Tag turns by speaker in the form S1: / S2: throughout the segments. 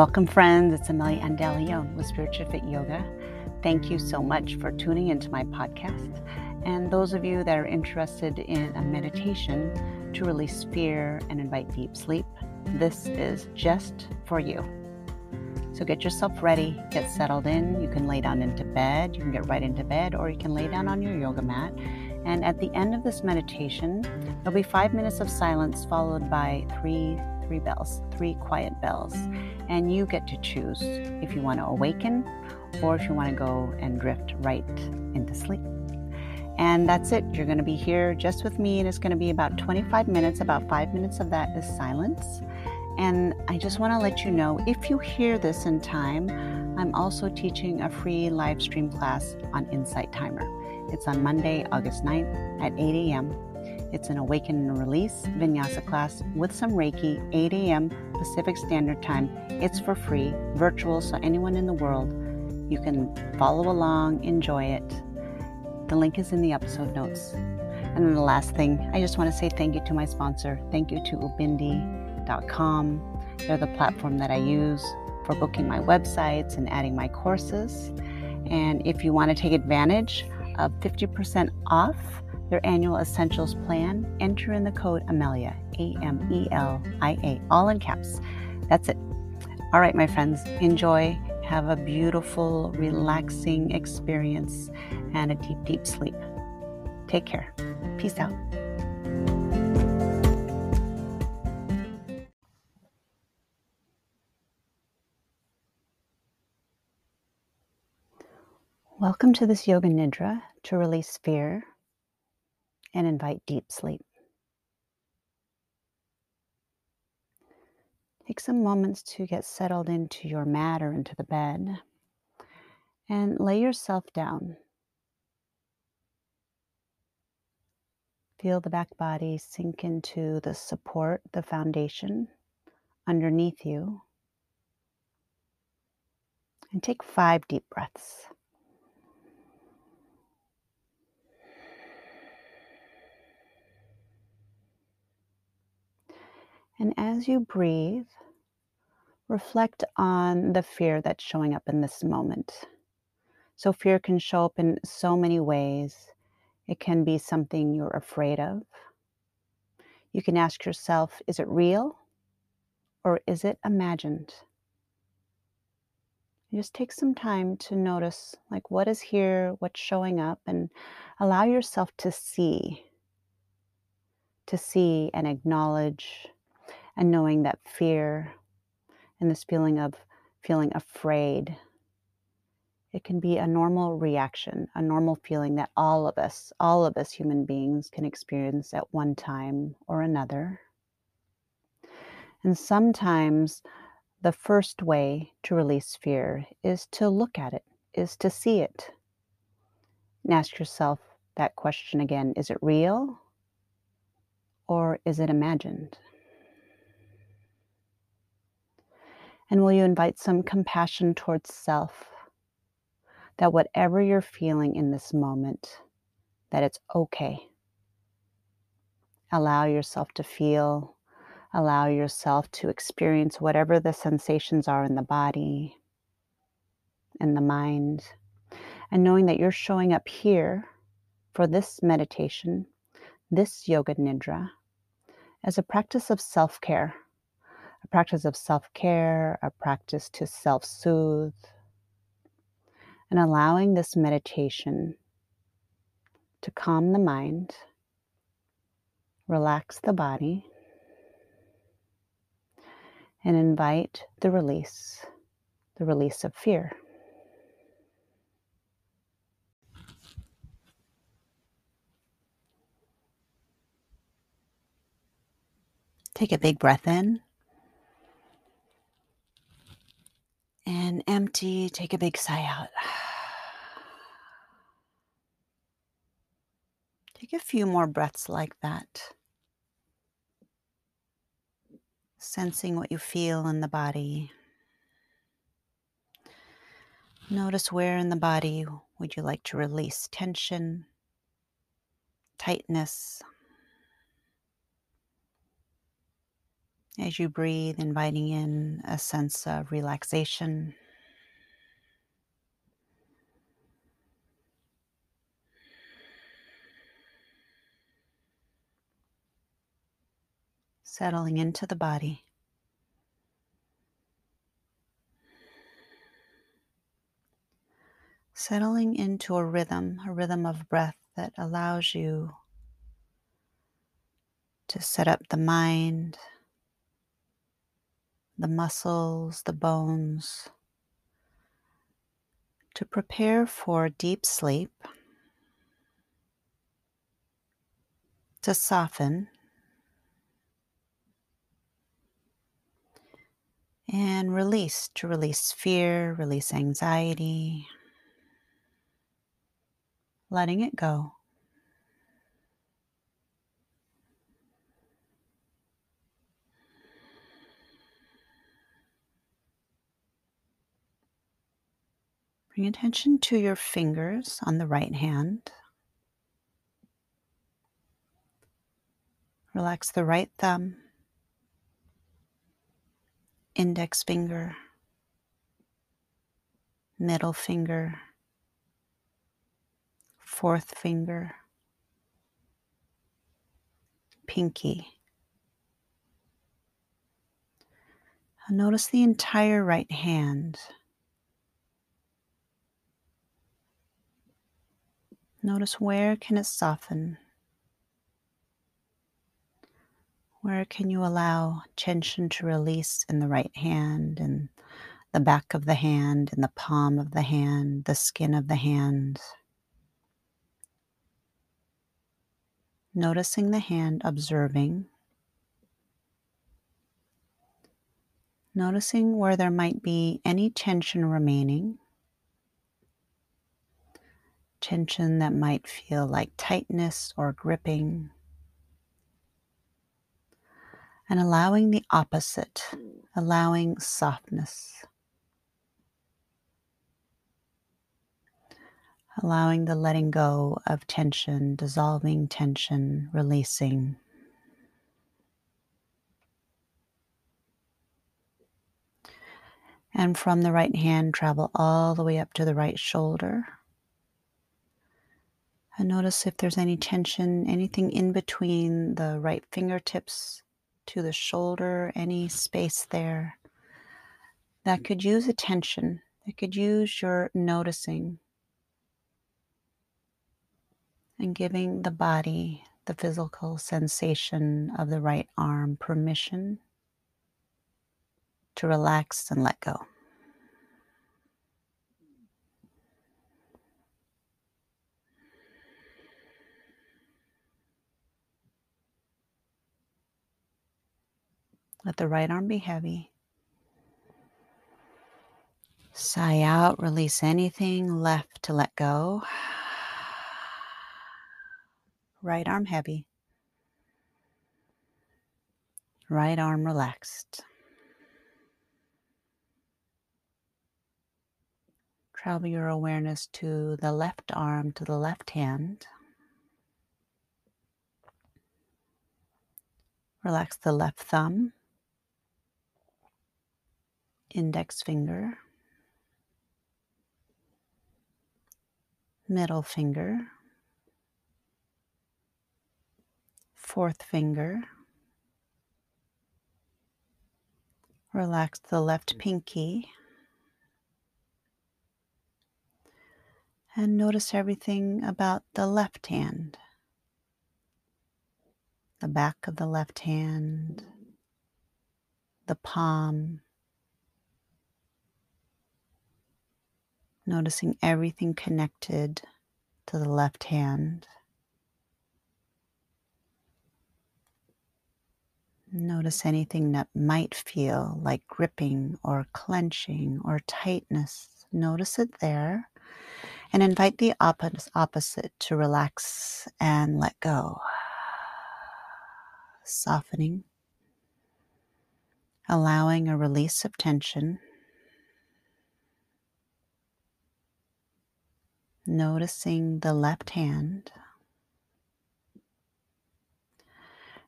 S1: Welcome, friends. It's Amelia Andaleon with Spiritually Fit Yoga. Thank you so much for tuning into my podcast. And those of you that are interested in a meditation to release fear and invite deep sleep, this is just for you. So get yourself ready, get settled in. You can lay down into bed, you can get right into bed, or you can lay down on your yoga mat. And at the end of this meditation, there'll be five minutes of silence followed by three three bells, three quiet bells. And you get to choose if you want to awaken or if you want to go and drift right into sleep. And that's it. You're going to be here just with me, and it's going to be about 25 minutes. About five minutes of that is silence. And I just want to let you know if you hear this in time, I'm also teaching a free live stream class on Insight Timer. It's on Monday, August 9th at 8 a.m. It's an awaken and release vinyasa class with some Reiki, 8 a.m. Pacific Standard Time. It's for free, virtual, so anyone in the world, you can follow along, enjoy it. The link is in the episode notes. And then the last thing, I just want to say thank you to my sponsor. Thank you to Ubindi they're the platform that I use for booking my websites and adding my courses. And if you want to take advantage of 50% off their annual essentials plan, enter in the code AMELIA, A M E L I A, all in caps. That's it. All right, my friends, enjoy. Have a beautiful, relaxing experience and a deep, deep sleep. Take care. Peace out. Welcome to this Yoga Nidra to release fear and invite deep sleep. Take some moments to get settled into your mat or into the bed and lay yourself down. Feel the back body sink into the support, the foundation underneath you. And take five deep breaths. And as you breathe, reflect on the fear that's showing up in this moment. So, fear can show up in so many ways. It can be something you're afraid of. You can ask yourself is it real or is it imagined? just take some time to notice like what is here, what's showing up, and allow yourself to see, to see and acknowledge and knowing that fear and this feeling of feeling afraid it can be a normal reaction a normal feeling that all of us all of us human beings can experience at one time or another. And sometimes the first way to release fear is to look at it is to see it. And ask yourself that question again is it real or is it imagined And will you invite some compassion towards self? That whatever you're feeling in this moment, that it's okay. Allow yourself to feel, allow yourself to experience whatever the sensations are in the body, in the mind, and knowing that you're showing up here for this meditation, this yoga nidra, as a practice of self care a practice of self care, a practice to self soothe, and allowing this meditation to calm the mind, relax the body, and invite the release, the release of fear. Take a big breath in. And empty. Take a big sigh out. Take a few more breaths like that. Sensing what you feel in the body. Notice where in the body would you like to release tension, tightness. As you breathe, inviting in a sense of relaxation. Settling into the body. Settling into a rhythm, a rhythm of breath that allows you to set up the mind, the muscles, the bones, to prepare for deep sleep, to soften, and release, to release fear, release anxiety, letting it go. Bring attention to your fingers on the right hand. Relax the right thumb, index finger, middle finger, fourth finger, pinky. Notice the entire right hand. Notice where can it soften? Where can you allow tension to release in the right hand and the back of the hand and the palm of the hand, the skin of the hand? Noticing the hand, observing. Noticing where there might be any tension remaining tension that might feel like tightness or gripping. And allowing the opposite, allowing softness. Allowing the letting go of tension, dissolving tension, releasing. And from the right hand, travel all the way up to the right shoulder. And notice if there's any tension, anything in between the right fingertips to the shoulder, any space there that mm. could use attention, that could use your noticing and giving the body the physical sensation of the right arm permission to relax and let go. Let the right arm be heavy. Sigh out, release anything left to let go. Right arm heavy. Right arm relaxed. Travel your awareness to the left arm, to the left hand. Relax the left thumb index finger, middle finger, fourth finger. Relax the left pinky. And notice everything about the left hand. The back of the left hand, the palm, noticing everything connected to the left hand. Notice anything that might feel like gripping or clenching or tightness. Notice it there and invite the opposite to relax and let go. Softening, allowing a release of tension. Noticing the left hand,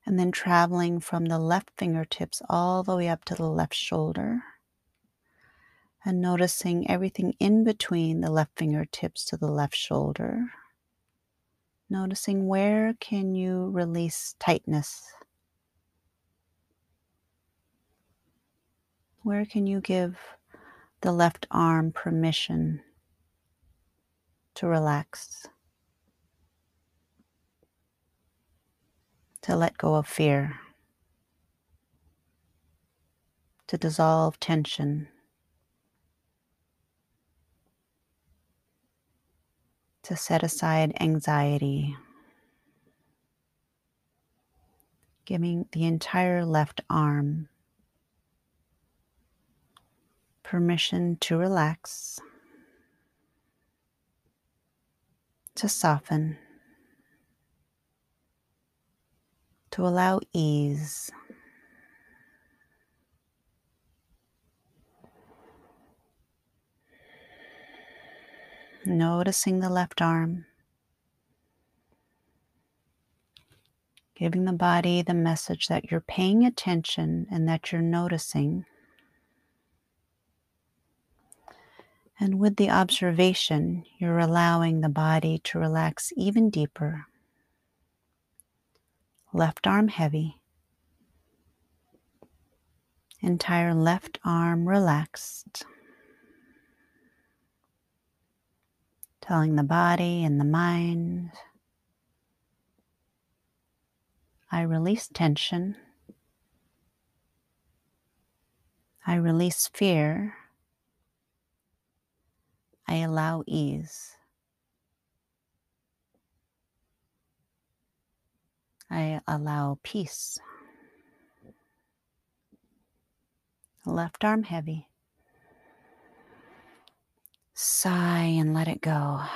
S1: And then traveling from the left fingertips all the way up to the left shoulder. And noticing everything in between the left fingertips to the left shoulder. Noticing where can you release tightness? Where can you give the left arm permission to relax? To let go of fear, to dissolve tension, to set aside anxiety, giving the entire left arm permission to relax, to soften, to allow ease. Noticing the left arm, giving the body the message that you're paying attention and that you're noticing. And with the observation, you're allowing the body to relax even deeper. Left arm heavy. Entire left arm relaxed. Telling the body and the mind, I release tension. I release fear. I allow ease. I allow peace. Left arm heavy. Sigh and let it go.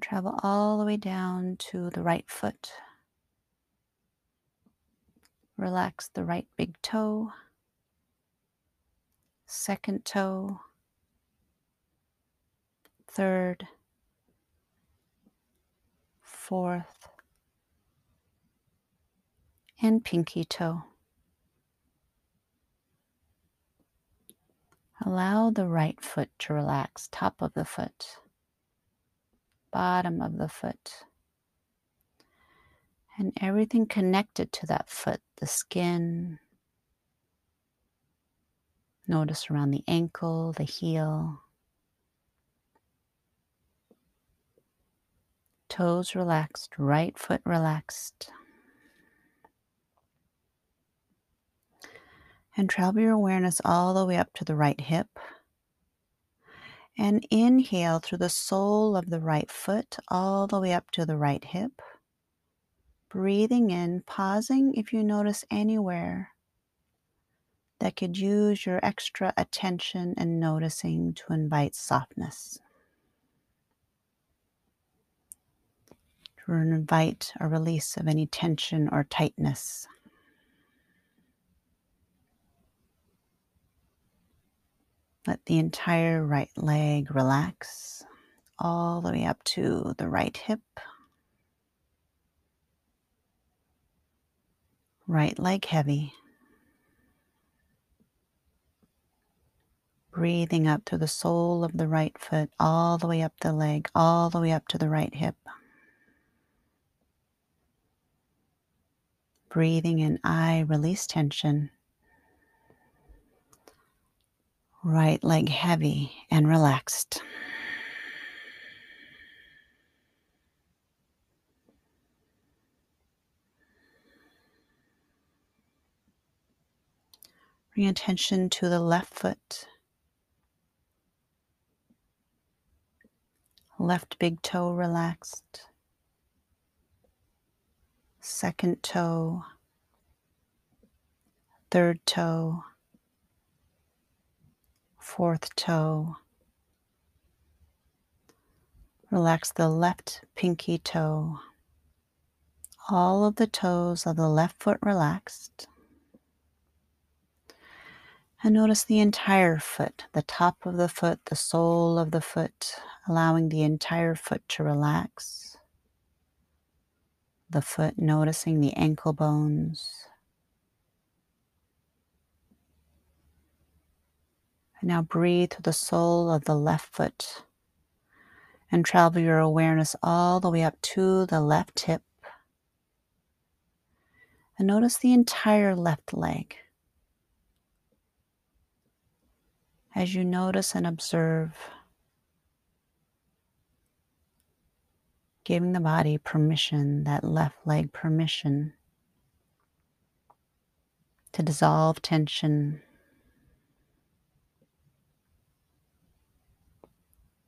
S1: Travel all the way down to the right foot. Relax the right big toe, second toe, third, fourth, and pinky toe. Allow the right foot to relax, top of the foot, bottom of the foot and everything connected to that foot the skin. Notice around the ankle, the heel. Toes relaxed, right foot relaxed. And travel your awareness all the way up to the right hip. And inhale through the sole of the right foot all the way up to the right hip breathing in, pausing if you notice anywhere that could use your extra attention and noticing to invite softness. To invite a release of any tension or tightness. Let the entire right leg relax all the way up to the right hip. Right leg heavy. Breathing up through the sole of the right foot, all the way up the leg, all the way up to the right hip. Breathing in, I release tension. Right leg heavy and relaxed. Bring attention to the left foot, left big toe relaxed, second toe, third toe, fourth toe. Relax the left pinky toe. All of the toes of the left foot relaxed. And notice the entire foot, the top of the foot, the sole of the foot, allowing the entire foot to relax. The foot, noticing the ankle bones. And now breathe through the sole of the left foot and travel your awareness all the way up to the left hip. And notice the entire left leg. As you notice and observe, giving the body permission, that left leg permission to dissolve tension,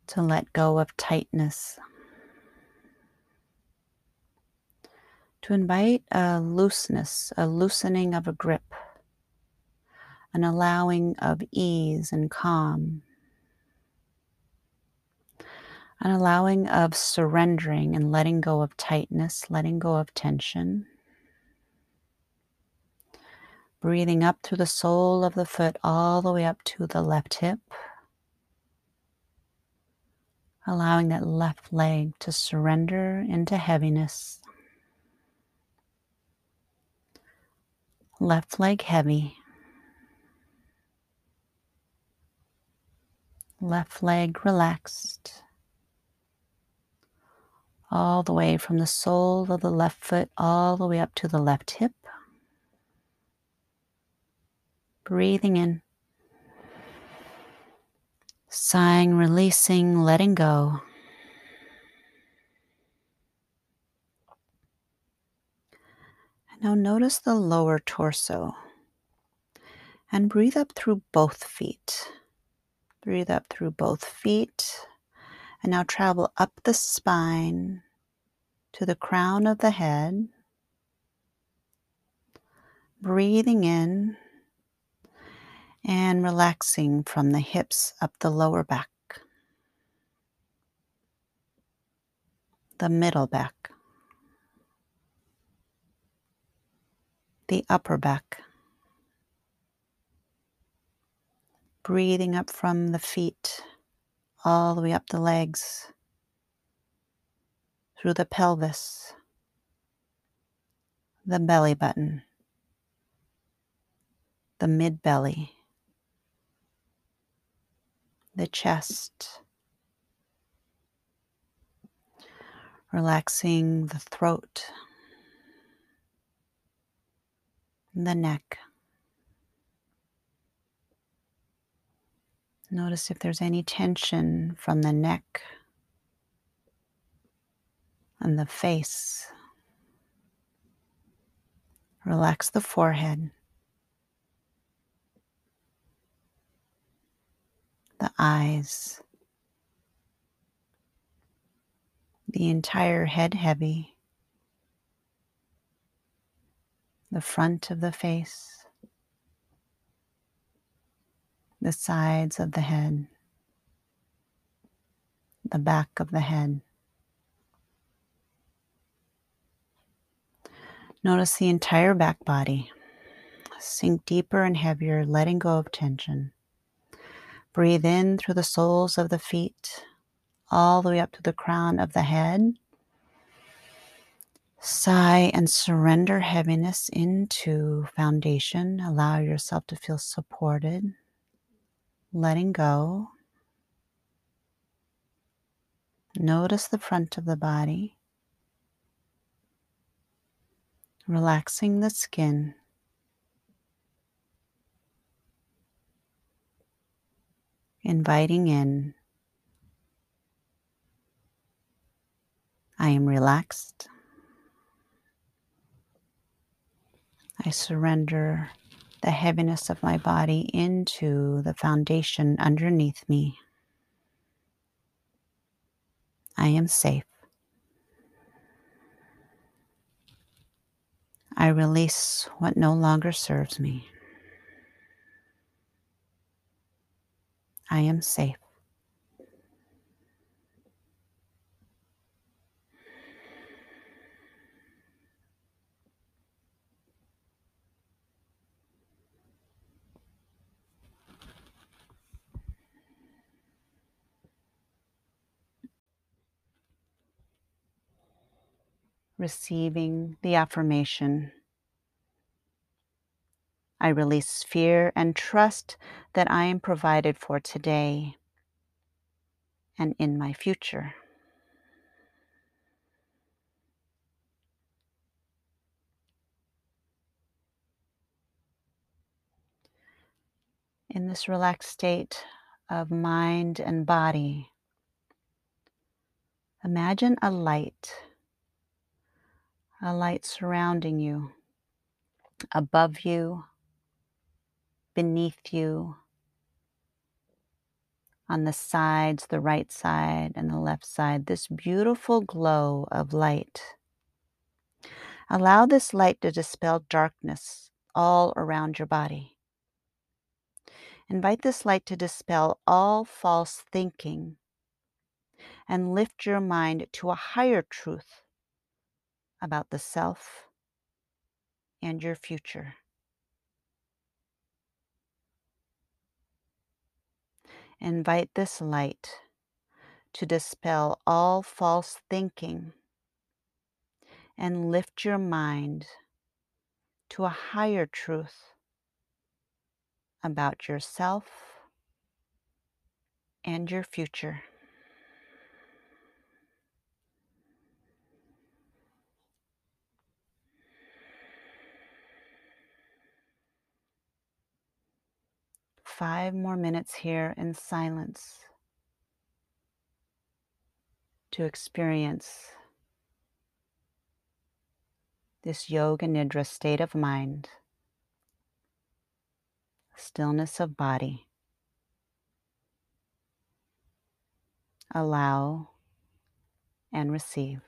S1: to let go of tightness, to invite a looseness, a loosening of a grip an allowing of ease and calm, an allowing of surrendering and letting go of tightness, letting go of tension. Breathing up through the sole of the foot all the way up to the left hip. Allowing that left leg to surrender into heaviness. Left leg heavy. Left leg relaxed, all the way from the sole of the left foot all the way up to the left hip. Breathing in, sighing, releasing, letting go. And now notice the lower torso and breathe up through both feet. Breathe up through both feet. And now travel up the spine to the crown of the head. Breathing in and relaxing from the hips up the lower back, the middle back, the upper back. Breathing up from the feet all the way up the legs, through the pelvis, the belly button, the mid belly, the chest. Relaxing the throat, the neck. Notice if there's any tension from the neck and the face. Relax the forehead, the eyes, the entire head heavy, the front of the face the sides of the head, the back of the head. Notice the entire back body. Sink deeper and heavier, letting go of tension. Breathe in through the soles of the feet, all the way up to the crown of the head. Sigh and surrender heaviness into foundation. Allow yourself to feel supported letting go. Notice the front of the body, relaxing the skin. Inviting in. I am relaxed. I surrender the heaviness of my body into the foundation underneath me. I am safe. I release what no longer serves me. I am safe. Receiving the affirmation. I release fear and trust that I am provided for today and in my future. In this relaxed state of mind and body, imagine a light, a light surrounding you, above you, beneath you, on the sides, the right side and the left side, this beautiful glow of light. Allow this light to dispel darkness all around your body. Invite this light to dispel all false thinking and lift your mind to a higher truth about the self and your future. Invite this light to dispel all false thinking and lift your mind to a higher truth about yourself and your future. Five more minutes here in silence to experience this yoga nidra state of mind, stillness of body. Allow and receive.